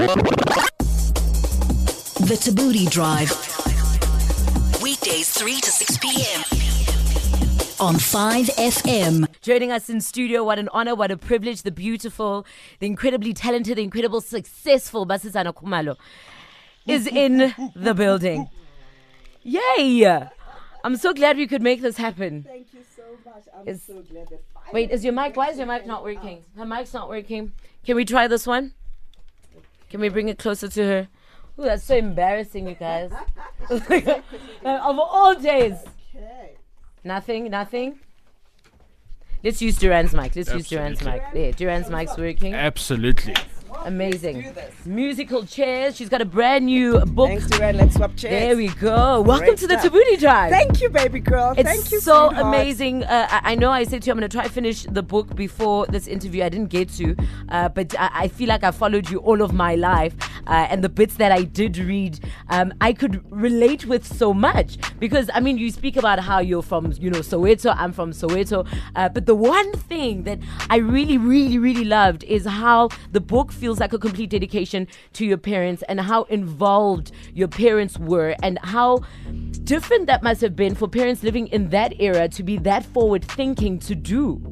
The Thabooty Drive. Weekdays 3 to 6 p.m. on 5FM. Joining us in studio, what an honor, what a privilege, the beautiful, the incredibly talented, the incredible, successful Basetsana Kumalo is in the building. Yay! I'm so glad we could make this happen. Thank you so much. I'm Is- so glad that Wait, is your mic, why is your mic not working? Her mic's not working. Can we try this one? Can we bring it closer to her? Ooh, that's so embarrassing, you guys. of all days. okay. Nothing, nothing. Let's use Duran's mic. Let's use Duran's mic. There, Duran's mic's working. Absolutely. Amazing. Musical chairs. She's got a brand new book. Thanks, Duran. Let's swap chairs. There we go. Welcome Great to the stuff. Drive. Thank you, baby girl. It's Thank you, so sweetheart. amazing. Uh, I, I know I said to you I'm going to try to finish the book before this interview. I didn't get to, uh, but I, I feel like I followed you all of my life, uh, and the bits that I did read, um, I could relate with so much because I mean, you speak about how you're from, you know, Soweto. I'm from Soweto, uh, but the one thing that I really, really, really loved is how the book feels like a complete dedication to your parents and how involved your parents were and how different that must have been for parents living in that era to be that forward thinking to do.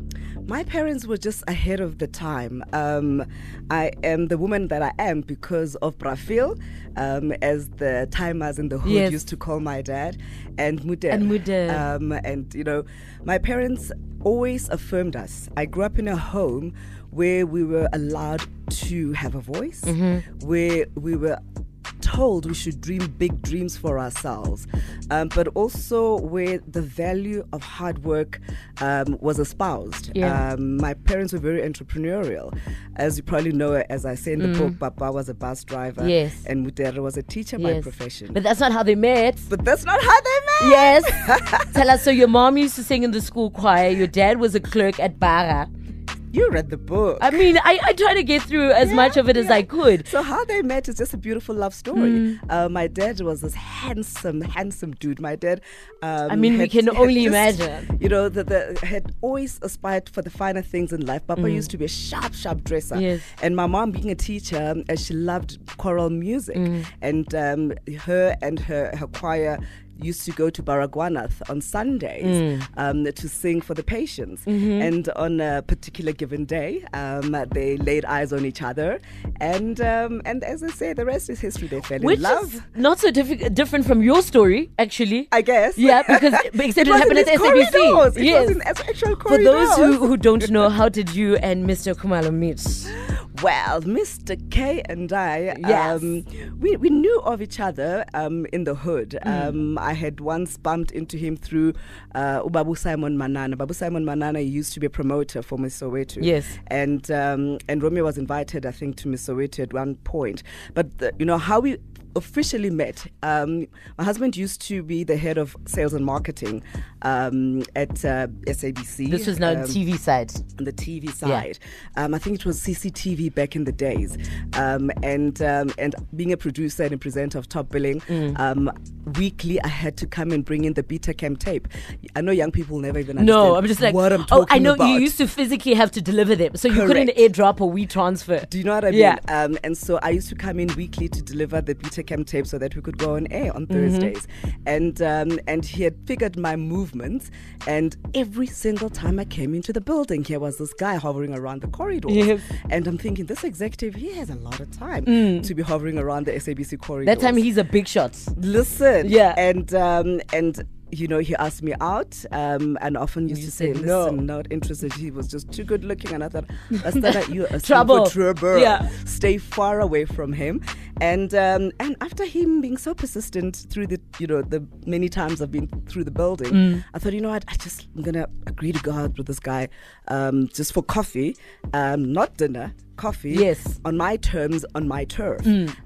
My parents were just ahead of the time. Um, I am the woman that I am because of Brafil, um, as the timers in the hood Yes. used to call my dad, and Muder. And Muder. Um, and, you know, my parents always affirmed us. I grew up in a home where we were allowed to have a voice, Mm-hmm. where we were told we should dream big dreams for ourselves, um, but also where the value of hard work um, was espoused. Yeah. Um, my parents were very entrepreneurial. As you probably know, as I say in the book, Papa was a bus driver Mm. Yes. and Mutera was a teacher by profession. But that's not how they met. But that's not how they met. Yes. Tell us. So your mom used to sing in the school choir. Your dad was a clerk at Bara. You read the book. I mean, I, I try to get through as much of it as I could. So how they met is just a beautiful love story. Mm. Uh, my dad was this handsome, handsome dude. My dad. Um, I mean, we can only just, imagine. You know, the, the had always aspired for the finer things in life. Papa used to be a sharp, sharp dresser. Mm. Yes. And my mom, being a teacher, uh, she loved choral music, Mm. and um, her and her her choir. Used to go to Baragwanath on Sundays Mm. um, to sing for the patients. Mm-hmm. And on a particular given day, um, they laid eyes on each other. And um, and as I say, the rest is history. They fell Which in love. is not so different from your story, actually. I guess. Yeah, because except it, was happened at SABC. corridors. It yes. was in as- actual For those who, who don't know, how did you and Mr. Kumalo meet? Well, Mr. K and I, Yes. um, we, we knew of each other um, in the hood. Mm. I had once bumped into him through uh, Ubabu Simon Manana. Babu Simon Manana used to be a promoter for Miss Soweto. Yes. And, um, and Romeo was invited, I think, to Miss Soweto at one point. But, the, you know, how we officially met, um, my husband used to be the head of sales and marketing um, at uh, SABC. This was now um, TV side. on the TV side. Um, I think it was CCTV back in the days, um, and um, and being a producer and a presenter of Top Billing, Mm. um, weekly I had to come and bring in the Betacam tape. I know young people never even understand. No, I'm just like, what I'm talking about. oh, I know about. you used to physically have to deliver them, so you couldn't airdrop or we transfer. Do you know what I mean? Yeah. Um, and so I used to come in weekly to deliver the Betacam tape so that we could go on air on Mm-hmm. Thursdays. And um, and he had figured my movements. And every single time I came into the building, here was this guy hovering around the corridor. Yes. And I'm thinking, this executive, he has a lot of time to be hovering around the SABC corridors. Mm. That time he's a big shot. listen. Yeah. And um, and you know, he asked me out, um, and often used You to say, "Listen, no. not interested." He was just too good looking, and I thought, "That's that you a Trouble. trouble. Yeah. Stay far away from him." And um, and after him being so persistent through the you know the many times I've been through the building, Mm. I thought, you know what, I just I'm gonna agree to go out with this guy, um, just for coffee, um, not dinner. Coffee, Yes. Mm. on my terms, on my turf,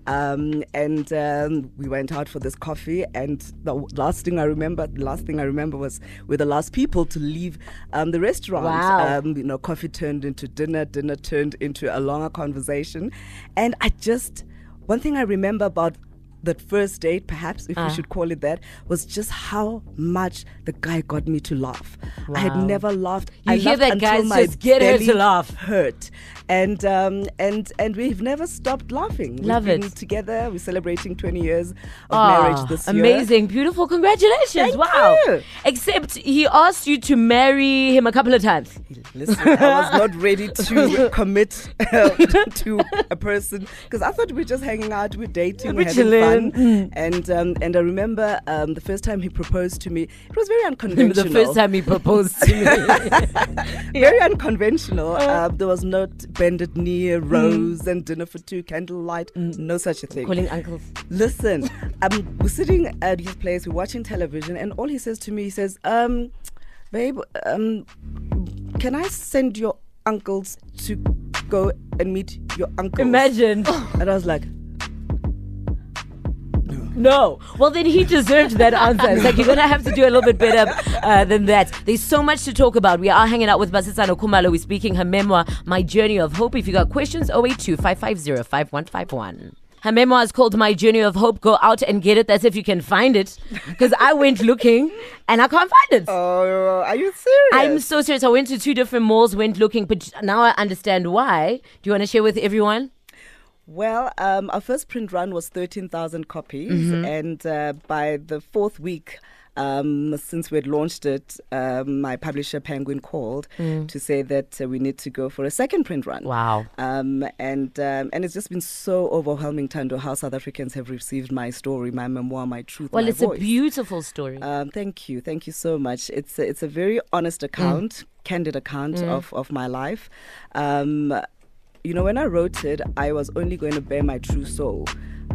um, and um, we went out for this coffee. And the last thing I remember, the last thing I remember was we're the last people to leave um, the restaurant. Wow. Um, you know, coffee turned into dinner, dinner turned into a longer conversation, and I just one thing I remember about that first date, perhaps if Ah. we should call it that, was just how much the guy got me to laugh. I had never laughed. You I hear that, guys? Just get her to laugh. Hurt, and um, and and we've never stopped laughing. Love we've been it. together. We're celebrating 20 years of Ah, marriage this year. amazing, beautiful, congratulations! Thank wow. you. Except he asked you to marry him a couple of times. Listen, I was not ready to commit uh, to a person because I thought we were just hanging out, we're dating, We're having fun. Chilling. And um, and I remember um, the first time he proposed to me, it was very unconventional. The first time he proposed to me. very unconventional. Uh. Uh, there was not bended knee, rose, and dinner for two, candlelight. No such a thing. Mm. Calling uncles. Listen, um, we're sitting at his place, we're watching television, and all he says to me, he says, um, babe, um, can I send your uncles to go and meet your uncle?" Imagine. And I was like, No. Well, then he deserved that answer. It's like you're going to have to do a little bit better uh, than that. There's so much to talk about. We are hanging out with Basetsana Kumalo. We're speaking her memoir, My Journey of Hope. If you got questions, 082 550 5151. Her memoir is called My Journey of Hope. Go out and get it. That's if you can find it. Because I went looking and I can't find it. oh, are you serious? I'm so serious. I went to two different malls, went looking, but now I understand why. Do you want to share with everyone? Well, um, our first print run was 13,000 copies, Mm-hmm. and uh, by the fourth week, um, since we had launched it, um, my publisher Penguin called to say that uh, we need to go for a second print run. Mm. Wow. Um, and um, and it's just been so overwhelming, Thando, how South Africans have received my story, my memoir, my truth. Well, my it's voice. a beautiful story. Um, thank you, thank you so much. It's a, it's a very honest account, candid account of, of my life. You know, when I wrote it, I was only going to bear my true soul.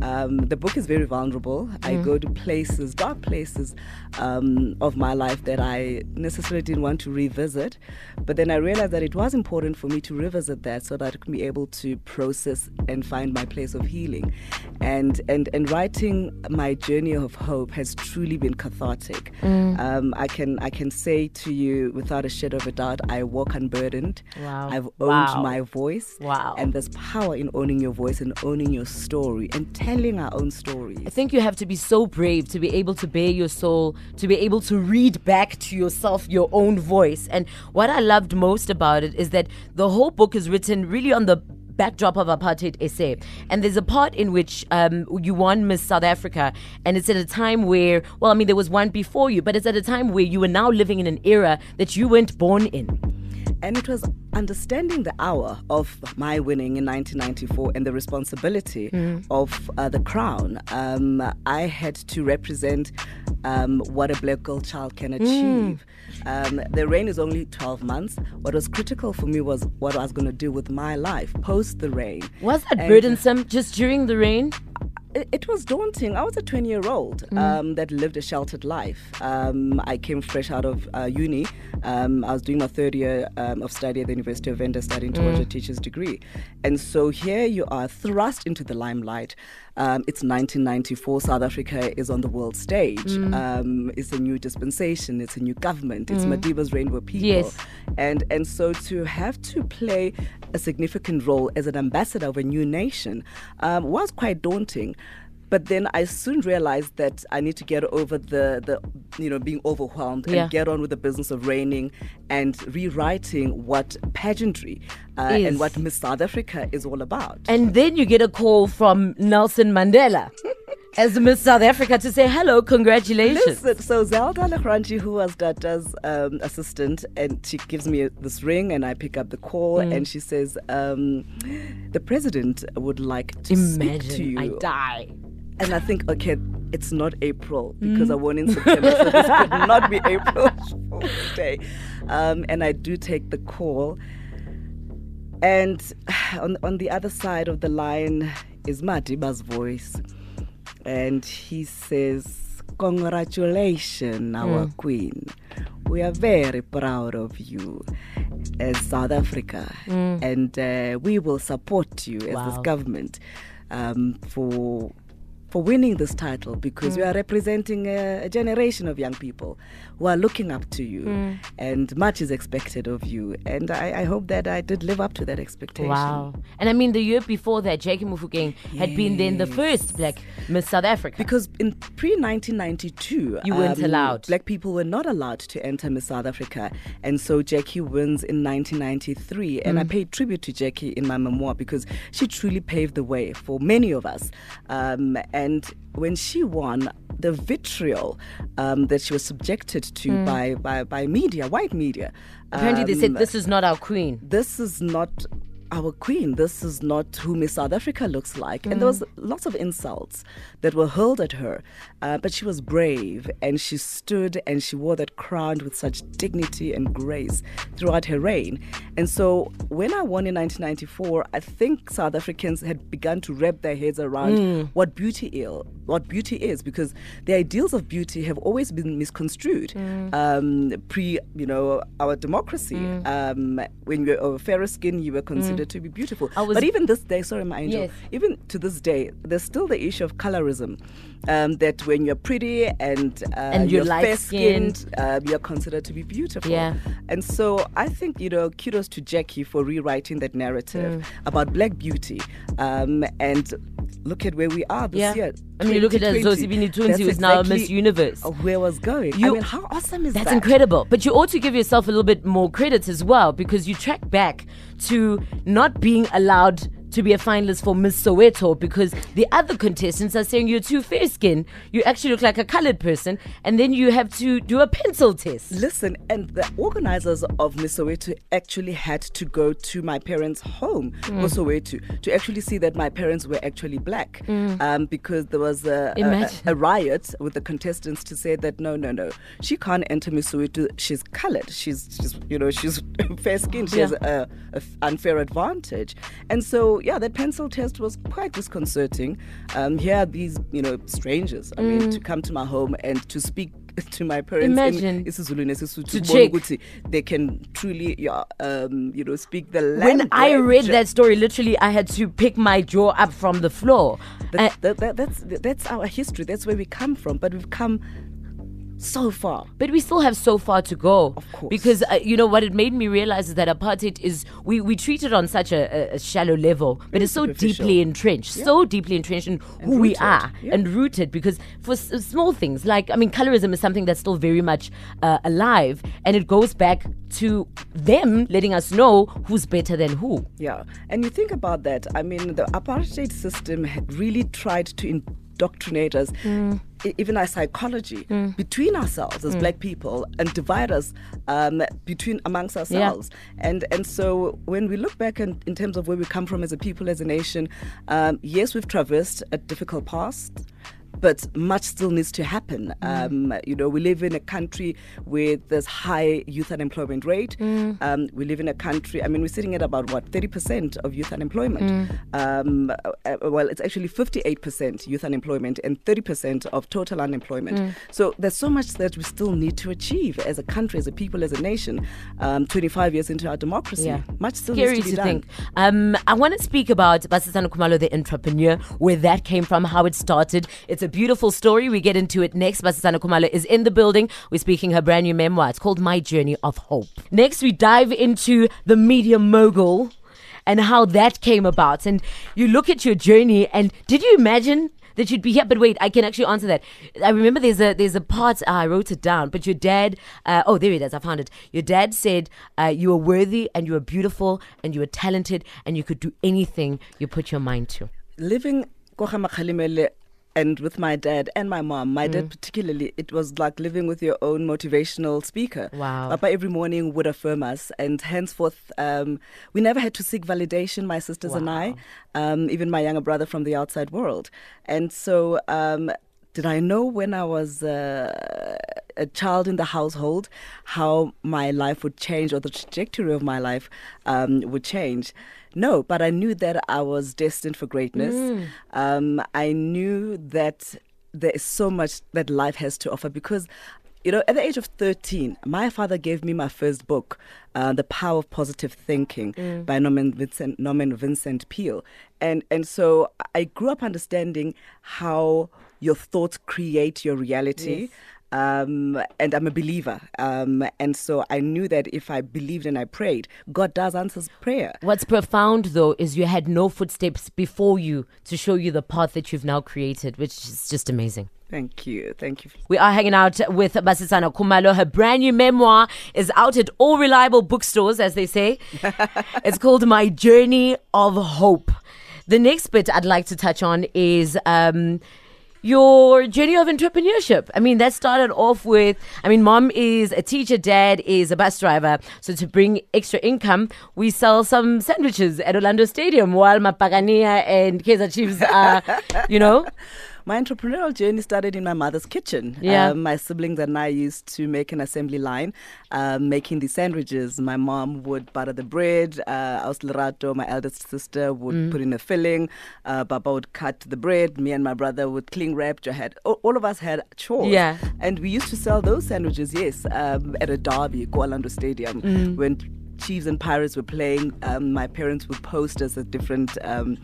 Um, the book is very vulnerable. I go to places, dark places um, of my life that I necessarily didn't want to revisit. But then I realized that it was important for me to revisit that so that I could be able to process and find my place of healing. And and and writing my journey of hope has truly been cathartic. Um, I can I can say to you without a shadow of a doubt, I walk unburdened. Wow. I've owned Wow. my voice. Wow. And there's power in owning your voice and owning your story and telling our own stories. I think you have to be so brave to be able to bare your soul, to be able to read back to yourself your own voice. And what I loved most about it is that the whole book is written really on the backdrop of apartheid SA. And there's a part in which um, you won Miss South Africa, and it's at a time where, well, I mean, there was one before you, but it's at a time where you were now living in an era that you weren't born in. And it was understanding the hour of my winning in 1994 and the responsibility of uh, the crown. Um, I had to represent um, what a black girl child can achieve. Um, the reign is only 12 months. What was critical for me was what I was going to do with my life post the reign. Was that And- burdensome just during the reign? It, was daunting. I was a 20 year old um, that lived a sheltered life. Um, I came fresh out of uh, uni. Um, I was doing my third year um, of study at the University of Venda studying towards a teacher's degree. And so here you are thrust into the limelight. Um, it's 1994. South Africa is on the world stage. Um, it's a new dispensation. It's a new government. It's Madiba's Rainbow People. Yes. And and so to have to play a significant role as an ambassador of a new nation um, was quite daunting. But then I soon realized that I need to get over the, the you know being overwhelmed Yeah. and get on with the business of reigning and rewriting what pageantry uh, and what Miss South Africa is all about. And then you get a call from Nelson Mandela as Miss South Africa to say, hello, congratulations. Listen, so Zelda la Grange, who was Dada's um, assistant, and she gives me this ring, and I pick up the call, Mm. and she says, um, "The president would like to speak to Imagine, you." I die. And I think, okay, it's not April because I won in September, so this could not be April Fool's Day. Um, and I do take the call. And on, on the other side of the line is Madiba's voice. And he says, Congratulations, our queen. We are very proud of you as South Africa. And uh, we will support you as Wow. this government um, for for winning this title because you are representing a, a generation of young people who are looking up to you, and much is expected of you. And I, I hope that I did live up to that expectation. Wow. And I mean, the year before that, Jackie Mofokeng had been then the first black Miss South Africa. Because in pre 1992, You weren't allowed. Black people were not allowed to enter Miss South Africa, and so Jackie wins in 1993. And I Mm. paid tribute to Jackie in my memoir because she truly paved the way for many of us. Um, and when she won, the vitriol um, that she was subjected to by, by by media, white media. Mm. Apparently, they said, um, This is not our queen. this is not our queen. This is not who Miss South Africa looks like. And there was lots of insults that were hurled at her. Uh, but she was brave and she stood and she wore that crown with such dignity and grace throughout her reign. And so when I won in 1994, I think South Africans had begun to wrap their heads around what beauty is, what beauty is, because the ideals of beauty have always been misconstrued. Um, pre, you know, our democracy, um, when you were of fairer skin, you were considered to be beautiful. But even this day, sorry, my angel, Yes. even to this day, there's still the issue of colorism. Um, that when you're pretty and uh, And you're fair skinned, uh, you're considered to be beautiful. Yeah. And so I think, you know, kudos to Jackie for rewriting that narrative about black beauty. Um, and look at where we are this Yeah. year. I mean, look at 2020. Zozibini Tunzi, That's who's now Miss Universe. Where I was going. I You- mean, how awesome is That's that? That's incredible. But you ought to give yourself a little bit more credit as well because you track back to not being allowed to be a finalist for Miss Soweto because the other contestants are saying you're too fair skinned, you actually look like a colored person, and then you have to do a pencil test. Listen, and the organizers of Miss Soweto actually had to go to my parents' home Mm. Soweto to actually see that my parents were actually black, um, because there was a, a, a riot with the contestants to say that no, no, no, she can't enter Miss Soweto. She's colored. She's, she's you know, she's fair skinned. She has a, a f- unfair advantage, and so yeah, that pencil test was quite disconcerting. Um, here are these, you know, strangers. I mean, to come to my home and to speak. To my parents, Mm. Imagine. in isiZulu nesisuthu To ukuthi they can truly, yeah, um, you know, speak the language. When I read that story, literally, I had to pick my jaw up from the floor. Uh, that, that, that, that's that's our history. That's where we come from. But we've come so far. But we still have so far to go. Of course. Because, uh, you know, what it made me realize is that apartheid is, we, we treat it on such a, a, shallow level, but Very it's so deeply entrenched, so deeply entrenched in who we are yeah. and rooted. Because for s- small things, like, I mean, colorism is something that's still very much uh, alive, and it goes back to them letting us know who's better than who. Yeah, and you think about that. I mean, the apartheid system had really tried to indoctrinate us, Mm. even our psychology, between ourselves as black people, and divide us um, between amongst ourselves. And and so when we look back in, in terms of where we come from as a people, as a nation, um, yes, we've traversed a difficult past. But much still needs to happen. Um, you know, we live in a country with this high youth unemployment rate. Um, we live in a country. I mean, we're sitting at about what thirty percent of youth unemployment. Um, uh, uh, well, it's actually fifty-eight percent youth unemployment and thirty percent of total unemployment. So there's so much that we still need to achieve as a country, as a people, as a nation. Um, Twenty-five years into our democracy, Yeah. much still Scary needs to to be done. think. Um, I want to speak about Basetsana Kumalo, the entrepreneur, where that came from, how it started. It's a beautiful story. We get into it next. Basetsana Kumalo is in the building. We're speaking her brand new memoir. It's called My Journey of Hope. Next, we dive into the media mogul and how that came about. And you look at your journey, and did you imagine? That you'd be here, but wait, I can actually answer that. I remember there's a there's a part uh, I wrote it down, but your dad, uh, oh there it is, I found it. Your dad said uh, you were worthy and you were beautiful and you were talented and you could do anything you put your mind to. living Kochamakhalimele and with my dad and my mom, my Mm. dad particularly, it was like living with your own motivational speaker. Wow. Papa every morning would affirm us, and henceforth, um, we never had to seek validation, my sisters and I, um, even my younger brother from the outside world. And so, um, did I know when I was uh, a child in the household how my life would change or the trajectory of my life um, would change? No, but I knew that I was destined for greatness. Um, I knew that there is so much that life has to offer because you know, at the age of 13, my father gave me my first book, uh, The Power of Positive Thinking Mm. by Norman Vincent, Norman Vincent Peale. And, and so I grew up understanding how your thoughts create your reality. Um, and I'm a believer. Um, and so I knew that if I believed and I prayed, God does answer prayer. What's profound though is you had no footsteps before you to show you the path that you've now created, which is just amazing. Thank you. Thank you. We are hanging out with Basetsana Kumalo. Her brand new memoir is out at all reliable bookstores, as they say. it's called My Journey of Hope. The next bit I'd like to touch on is um, your journey of entrepreneurship. I mean, that started off with, I mean, mom is a teacher, dad is a bus driver. So to bring extra income, we sell some sandwiches at Orlando Stadium while Mapagania and Kaiser Chiefs are, you know, My entrepreneurial journey started in my mother's kitchen. Yeah. Um, my siblings and I used to make an assembly line, um, making the sandwiches. My mom would butter the bread. Uh, Aus Lerato, my eldest sister, would Mm. put in a filling. Uh, Baba would cut the bread. Me and my brother would cling wrap. Had all, of us had chores. Yeah. And we used to sell those sandwiches, yes, um, at a derby, Orlando Stadium, Mm. when Chiefs and Pirates were playing. Um, my parents would post us at different. Um,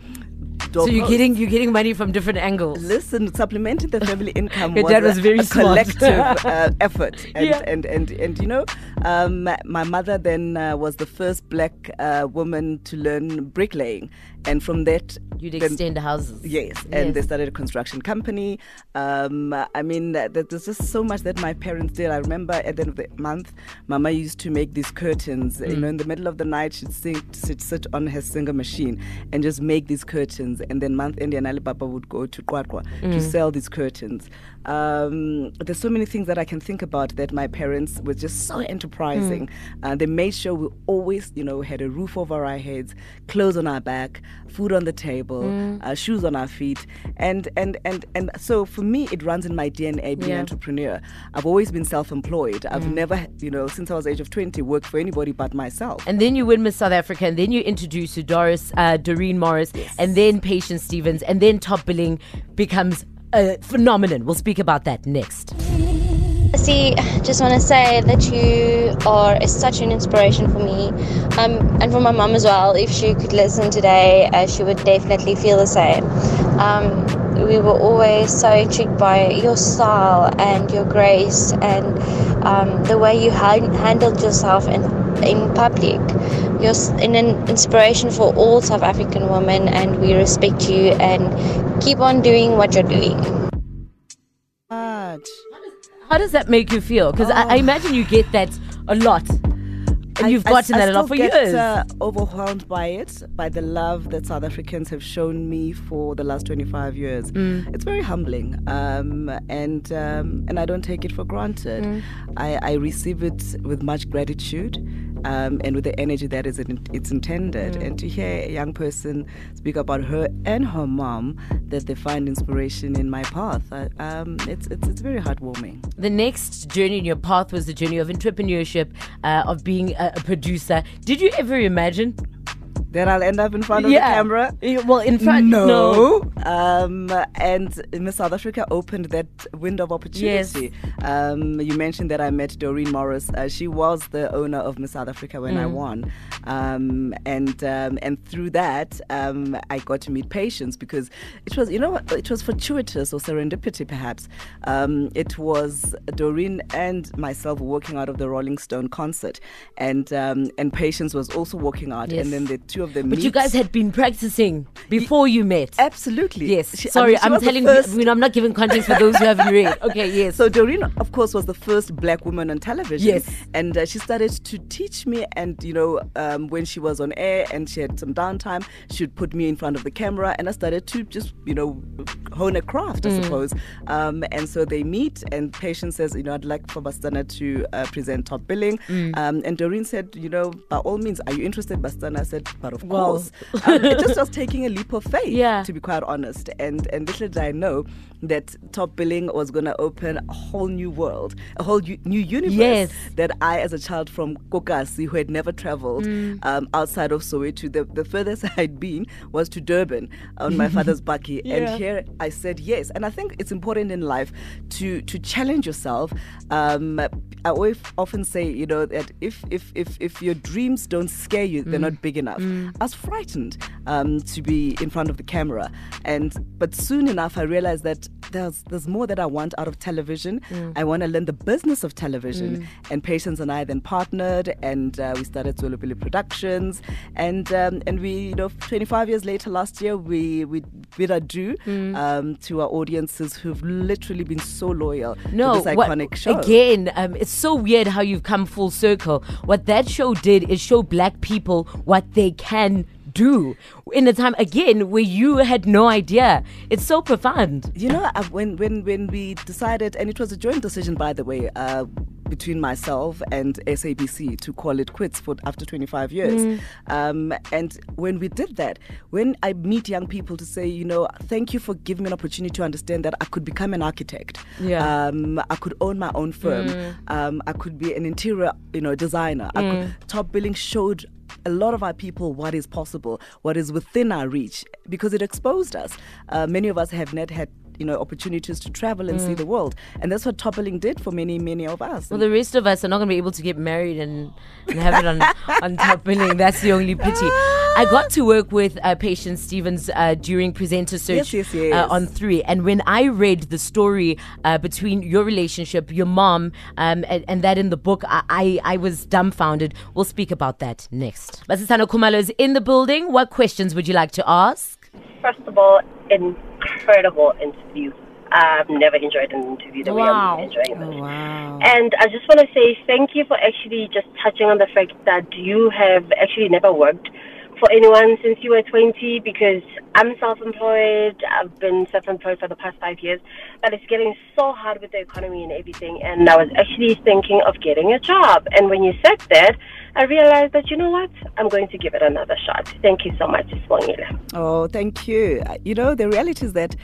so you're getting you're getting money from different angles. Listen, supplementing the family income Your was, dad a, was very a collective uh, effort, and, Yeah. and and and you know, um, my mother then uh, was the first black uh, woman to learn bricklaying, and from that, You'd then- extend houses. Yes, and Yes. they started a construction company. Um, I mean, there's just so much that my parents did. I remember at the end of the month, Mama used to make these curtains. You Mm. know, in the middle of the night, she'd, sing, she'd sit on her singer machine and just make these curtains. And then month end, and Alibaba would go to QwaQwa Mm. to sell these curtains. Um, there's so many things that I can think about that my parents were just so enterprising. Uh, they made sure we always, you know, had a roof over our heads, clothes on our back, food on the table, uh, shoes on our feet, and and and and so for me, it runs in my DNA being Yeah. an entrepreneur. I've always been self-employed. I've never, you know, since I was age of 20, worked for anybody but myself. And then you win Miss South Africa, and then you introduce to Doris, uh, Doreen Morris, and then Patience Stevens, and then top billing becomes a phenomenon. We'll speak about that next. See, just want to say that you are such an inspiration for me, um, and for my mum as well. If she could listen today, uh, she would definitely feel the same. Um, we were always so intrigued by your style and your grace and um, the way you han- handled yourself in in public. You're an inspiration for all South African women, and we respect you and keep on doing what you're doing. How does that make you feel? Because I, I imagine you get that a lot. And I- you've gotten I that a lot for get, years. Uh, overwhelmed by it, by the love that South Africans have shown me for the last 25 years. Mm. It's very humbling, um, and um, and I don't take it for granted. Mm. I, I receive it with much gratitude. Um, and with the energy that is in, it's intended, Mm. and to hear a young person speak about her and her mom that they find inspiration in my path, I, um, it's, it's it's very heartwarming. the next journey in your path was the journey of entrepreneurship, uh, of being a, a producer. Did you ever imagine? That I'll end up in front of the camera. Well, in front, No. Um, and Miss South Africa opened that window of opportunity. Um, you mentioned that I met Doreen Morris. Uh, she was the owner of Miss South Africa when I won. Um, and um, and through that, um, I got to meet Patience because it was, you know, it was fortuitous or serendipity perhaps. Um, it was Doreen and myself walking out of the Rolling Stone concert, and um, and Patience was also walking out, Yes. and then the two of them. But you guys had been practicing before you met. Absolutely. Yes. She- I Sorry, mean, I'm was telling you. I I'm not giving context for those who haven't read. Okay, yes. So Doreen, of course, was the first black woman on television. Yes. And uh, she started to teach me, and you know, um, when she was on air and she had some downtime, she would put me in front of the camera, and I started to just, you know, hone a craft, I Mm. suppose. Um, and so they meet, and patient says, you know, I'd like for Basetsana to uh, present top billing. Mm. Um, and Doreen said, you know, by all means, are you interested, Basetsana? I said, by of Well. course. um, it just was taking a leap of faith, Yeah. to be quite honest. And and little did I know that top billing was going to open a whole new world, a whole u- new universe Yes. that I, as a child from Kokasi, who had never traveled Mm. um, outside of Soweto, the, the furthest I'd been was to Durban on my father's bakkie. Yeah. And here I said yes. And I think it's important in life to to challenge yourself. Um, I always often say, you know, that if if if, if your dreams don't scare you, they're not big enough. I was frightened um, to be in front of the camera, and but soon enough I realized that there's there's more that I want out of television. I want to learn the business of television, and Patience and I then partnered, and uh, we started Tswelopele Productions, and um, and we you know 25 years later last year we we bid adieu um, to our audiences who've literally been so loyal No, to this what- iconic show. again, um, it's so weird how you've come full circle. What that show did is show black people what they can do in a time again where you had no idea. It's so profound. You know, uh, when when when we decided, and it was a joint decision, by the way, uh, between myself and SABC to call it quits for after 25 years. Um, and when we did that, when I meet young people to say, you know, thank you for giving me an opportunity to understand that I could become an architect. Yeah. Um, I could own my own firm. Um, I could be an interior, you know, designer. I could, top billing showed a lot of our people what is possible, what is within our reach, because it exposed us. Uh, many of us have not had you know opportunities to travel and see the world, and that's what Top Billing did for many many of us. Well, the rest of us are not going to be able to get married and, and have it on, on top billing. That's the only pity. I got to work with uh, Patience Stevens uh, during Presenter Search Yes, yes, yes. Uh, on three. And when I read the story uh, between your relationship, your mom, um, and, and that in the book, I, I, I was dumbfounded. We'll speak about that next. Basetsana Kumalo is in the building. What questions would you like to ask? First of all, incredible interview. I've never enjoyed an interview the way Wow. I'm enjoying this. wow. And I just want to say thank you for actually just touching on the fact that you have actually never worked for anyone since you were 20 because I'm self employed. I've been self employed for the past five years, but it's getting so hard with the economy and everything. And I was actually thinking of getting a job. And when you said that, I realized that, you know what? I'm going to give it another shot. Thank you so much, Swangile. Oh, thank you. You know, the reality is that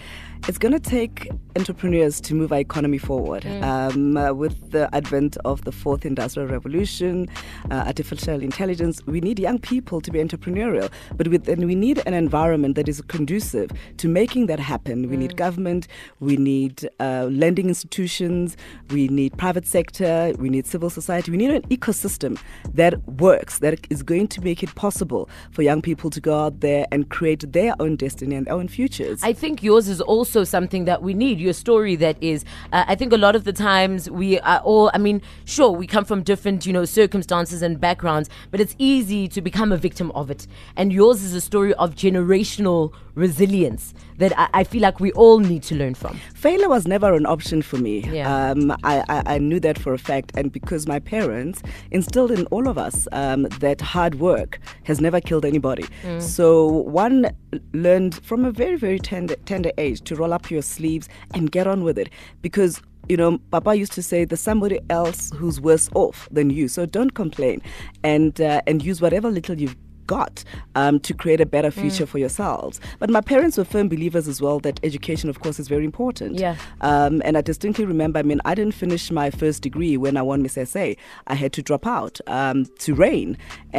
it's going to take entrepreneurs to move our economy forward. Um, uh, with the advent of the fourth industrial revolution, uh, artificial intelligence, we need young people to be entrepreneurial, but with, and we need an environment that is conducive to making that happen. We need government, we need uh, lending institutions, we need private sector, we need civil society, we need an ecosystem that works, that is going to make it possible for young people to go out there and create their own destiny and their own futures. I think yours is also something that we need. Your story that is, uh, I think a lot of the times we are all, I mean, sure, we come from different, you know, circumstances and backgrounds, but it's easy to become a victim of it. And yours is a story of generational resilience that I, I feel like we all need to learn from. Failure was never an option for me. Yeah. Um, I, I, I knew that for a fact. And because my parents instilled in all of us um, that hard work has never killed anybody. So one learned from a very, very tender, tender age to roll up your sleeves and get on with it. Because you know, Papa used to say there's somebody else who's worse off than you. So don't complain and uh, and use whatever little you've got um, to create a better Mm. future for yourselves. But my parents were firm believers as well that education, of course, is very important. Yeah. Um, and I distinctly remember, I mean, I didn't finish my first degree when I won Miss SA. I had to drop out um, to reign.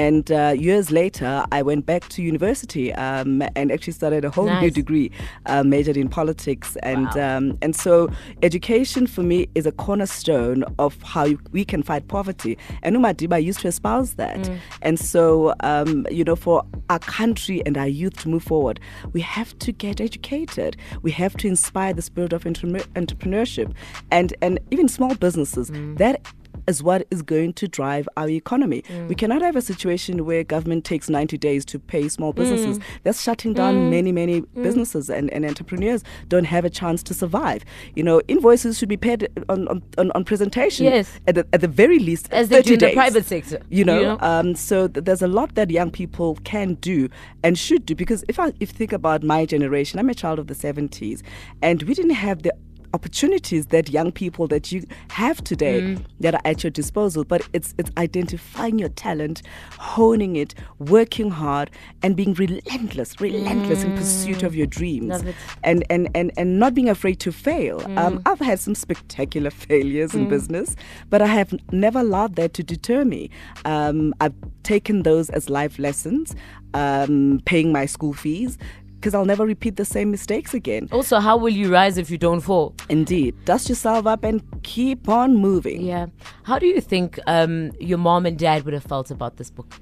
And uh, years later, I went back to university um, and actually started a whole new degree, uh, majored in politics. And, um, and so education for me is a cornerstone of how you, we can fight poverty. And Umadiba used to espouse that. Mm. And so, um, you know, for our country and our youth to move forward, we have to get educated. We have to inspire the spirit of entrepreneur- entrepreneurship and, and even small businesses. Mm. That is what is going to drive our economy. Mm. We cannot have a situation where government takes 90 days to pay small businesses. Mm. That's shutting down mm. many, many businesses and, and entrepreneurs don't have a chance to survive. You know, invoices should be paid on, on, on, on presentation Yes. at, the, at the very least As they 30 do in the days. private sector, You know, you know? Um, so th- there's a lot that young people can do and should do because if I if think about my generation, I'm a child of the 70s, and we didn't have the opportunities that young people that you have today Mm. that are at your disposal. But it's it's identifying your talent, honing it, working hard, and being relentless, relentless in pursuit of your dreams, and and and and not being afraid to fail. Mm. Um, I've had some spectacular failures in business, but I have never allowed that to deter me. Um, I've taken those as life lessons, um, paying my school fees. Because I'll never repeat the same mistakes again. Also, how will you rise if you don't fall? Indeed. Dust yourself up and keep on moving. Yeah. How do you think um, your mom and dad would have felt about this book?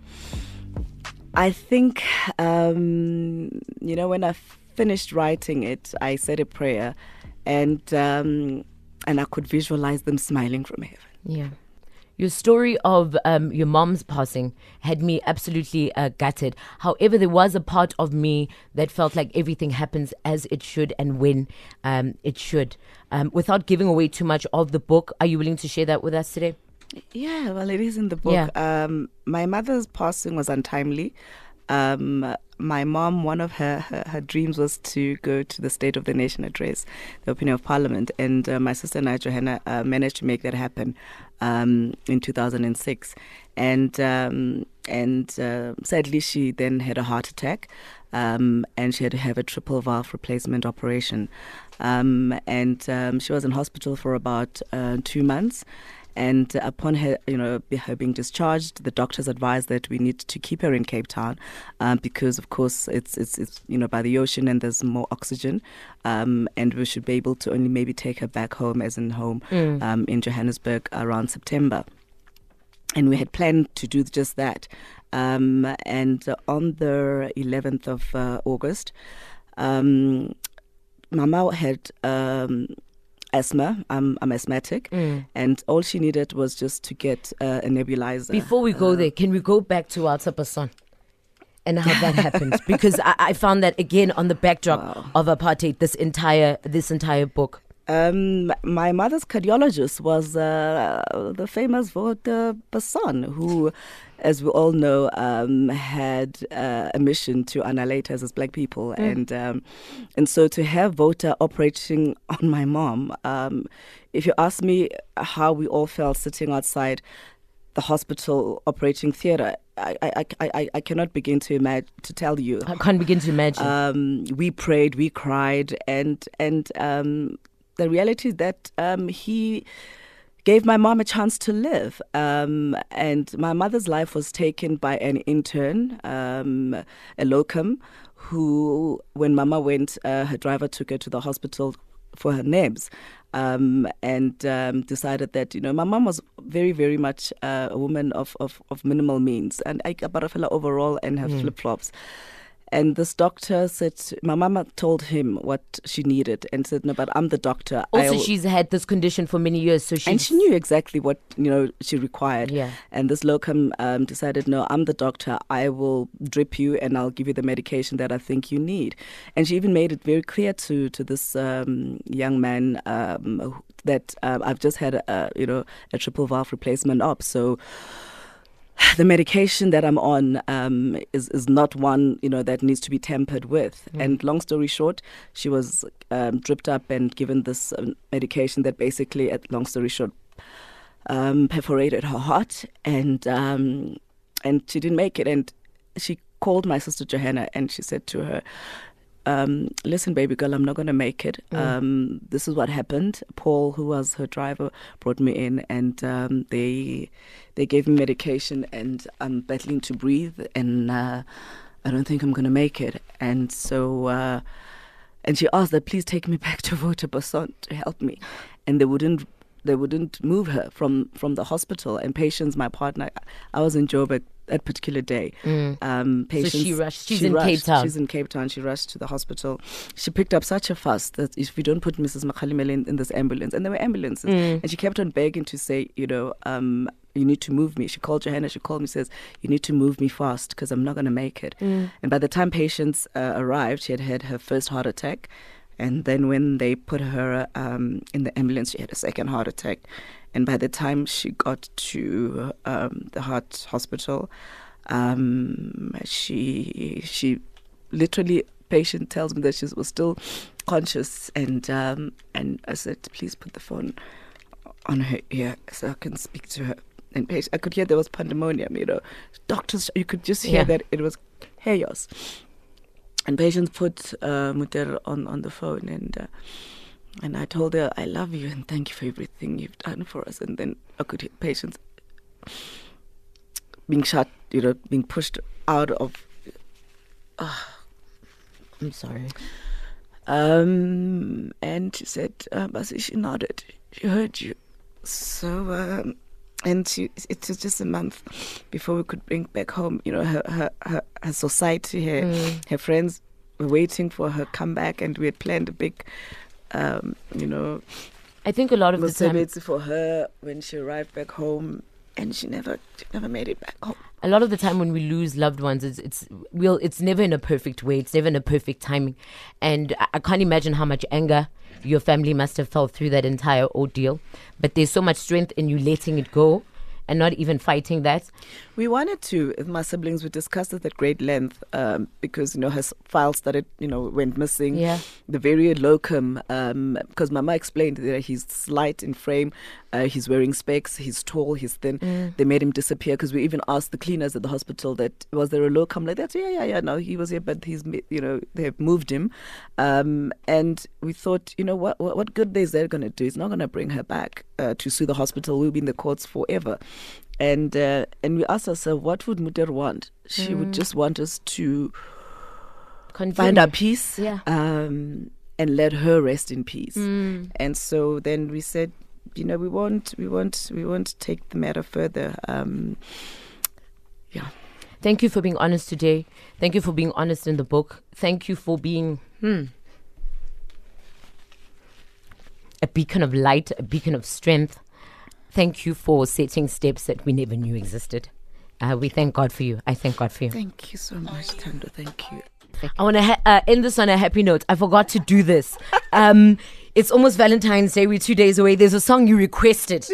I think, um, you know, when I finished writing it, I said a prayer and, um, and I could visualize them smiling from heaven. Yeah. Your story of um, your mom's passing had me absolutely uh, gutted. However, there was a part of me that felt like everything happens as it should and when um, it should. Um, without giving away too much of the book, are you willing to share that with us today? Yeah, well, it is in the book. Yeah. Um, my mother's passing was untimely. Um, my mom, one of her, her, her dreams was to go to the State of the Nation address, the opening of Parliament, and uh, my sister and I, Johanna, uh, managed to make that happen um, in 2006. And um, and uh, sadly, she then had a heart attack, um, and she had to have a triple valve replacement operation. Um, and um, she was in hospital for about uh, two months. And upon her, you know, her being discharged, the doctors advised that we need to keep her in Cape Town um, because, of course, it's, it's it's you know by the ocean and there's more oxygen, um, and we should be able to only maybe take her back home, as in home, um, in Johannesburg around September and we had planned to do just that. Um, and on the 11th of uh, August, um, Mama had um, asthma. I'm, I'm asthmatic, and all she needed was just to get uh, a nebulizer. Before we go there, can we go back to Wouter Basson and how that happened? Because I, I found that again on the backdrop of apartheid. This entire this entire book. Um, my mother's cardiologist was uh, the famous Wouter Basson, who, as we all know, um, had uh, a mission to annihilate us as black people, and um, and so to have Wouter operating on my mom, um, if you ask me how we all felt sitting outside the hospital operating theatre, I, I, I, I, I cannot begin to imagine to tell you. I can't begin to imagine. um, we prayed, we cried, and and um, the reality is that um, he gave my mom a chance to live. Um, and my mother's life was taken by an intern, um, a locum, who, when mama went, uh, her driver took her to the hospital for her nibs. Um, and um, decided that you know my mom was very very much uh, a woman of, of, of minimal means and I got a fella overall and her flip flops and this doctor said my mama told him what she needed and said no but I'm the doctor also, I'll- she's had this condition for many years, so she and she knew exactly what you know she required. Yeah. And this locum um, decided, no, I'm the doctor. I will drip you, and I'll give you the medication that I think you need. And she even made it very clear to to this um, young man um, that um, I've just had a, you know a triple valve replacement op, so the medication that I'm on um, is is not one you know that needs to be tampered with. And long story short, she was um, dripped up and given this um, medication that basically, at long story short, um, perforated her heart, and um, and she didn't make it. And she called my sister Johanna, and she said to her. Um, listen, baby girl, I'm not going to make it. Um, this is what happened. Paul, who was her driver, brought me in, and um, they they gave me medication, and I'm battling to breathe, and uh, I don't think I'm going to make it. And so, uh, and she asked that please take me back to Wouter Basson to help me, and they wouldn't. They wouldn't move her from from the hospital. And Patience, my partner, I was in Joburg that particular day. Um, Patience, she rushed- she's she in Cape. Town. She's in Cape Town. She rushed to the hospital. She picked up such a fuss that if we don't put Mrs. Makhalimele in, in this ambulance, and there were ambulances, Mm. and she kept on begging to say, you know, um, you need to move me. She called Johanna. She called me, says, you need to move me fast because I'm not going to make it. Mm. And by the time Patience uh, arrived, she had had her first heart attack. And then when they put her um, in the ambulance, she had a second heart attack. And by the time she got to um, the heart hospital, um, she she literally Patience tells me that she was still conscious, and um, and I said, please put the phone on her ear so I can speak to her. And Patience, I could hear there was pandemonium. You know, doctors, you could just hear Yeah. that it was chaos. And Patience put uh, Muter on on the phone, and uh, and I told her, I love you and thank you for everything you've done for us. And then I could hear Patience being shut, you know, being pushed out of I'm sorry. Um, and she said, uh, Bassie, she nodded. She heard you. So, um, and she, it was just a month before we could bring back home, you know, her, her, her, her society, her, her friends were waiting for her comeback, and we had planned a big, um, you know, I think a lot of the time, for her when she arrived back home, and she never, she never made it back home. a lot of the time when we lose loved ones, it's it's we'll it's never in a perfect way. It's never in a perfect timing, and I, I can't imagine how much anger your family must have felt through that entire ordeal. But there's so much strength in you letting it go, and not even fighting that. We wanted to, my siblings, we discussed it at great length um, because, you know, her file started, you know, went missing. Yeah. The very locum, um, because Mama explained that he's slight in frame, uh, he's wearing specs, he's tall, he's thin. They made him disappear because we even asked the cleaners at the hospital that, was there a locum like that? Yeah, yeah, yeah, no, he was here, but he's, you know, they've moved him. Um, and we thought, you know, what, what, what good is that going to do? It's not going to bring her back uh, to sue the hospital. We'll be in the courts forever. And uh, and we asked ourselves, what would Muter want? She would just want us to find Continue. our peace Yeah. um, and let her rest in peace. Mm. And so then we said, you know, we won't, we won't, we won't take the matter further. Um, yeah. Thank you for being honest today. Thank you for being honest in the book. Thank you for being hmm, a beacon of light, a beacon of strength. Thank you for setting steps that we never knew existed. Uh, we thank God for you. I thank God for you. Thank you so much, Thando. Thank you. I want to ha- uh, end this on a happy note. I forgot to do this. Um, it's almost Valentine's Day. We're two days away. There's a song you requested,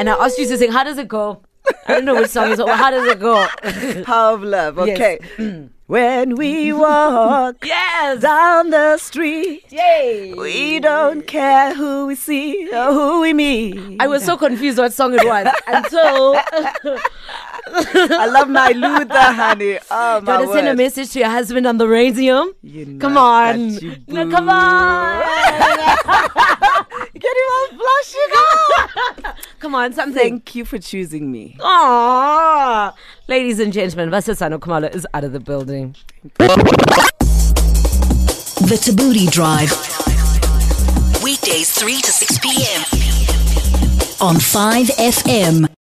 and I asked you to sing. How does it go? I don't know which song is. How does it go? Power of love. Yes. When we walk yes. down the street, Yay. we don't care who we see or who we meet. I was so confused what song it was until. I love my Luther, honey. Oh, my to send a message to your husband on the radio? You Come on. you, No, come on. Get him all blushing. come on, something. Thank you for choosing me. Aww. Ladies and gentlemen, Basetsana Kumalo is out of the building. The Thabooty Drive. Weekdays 3 to 6 p.m. on 5FM.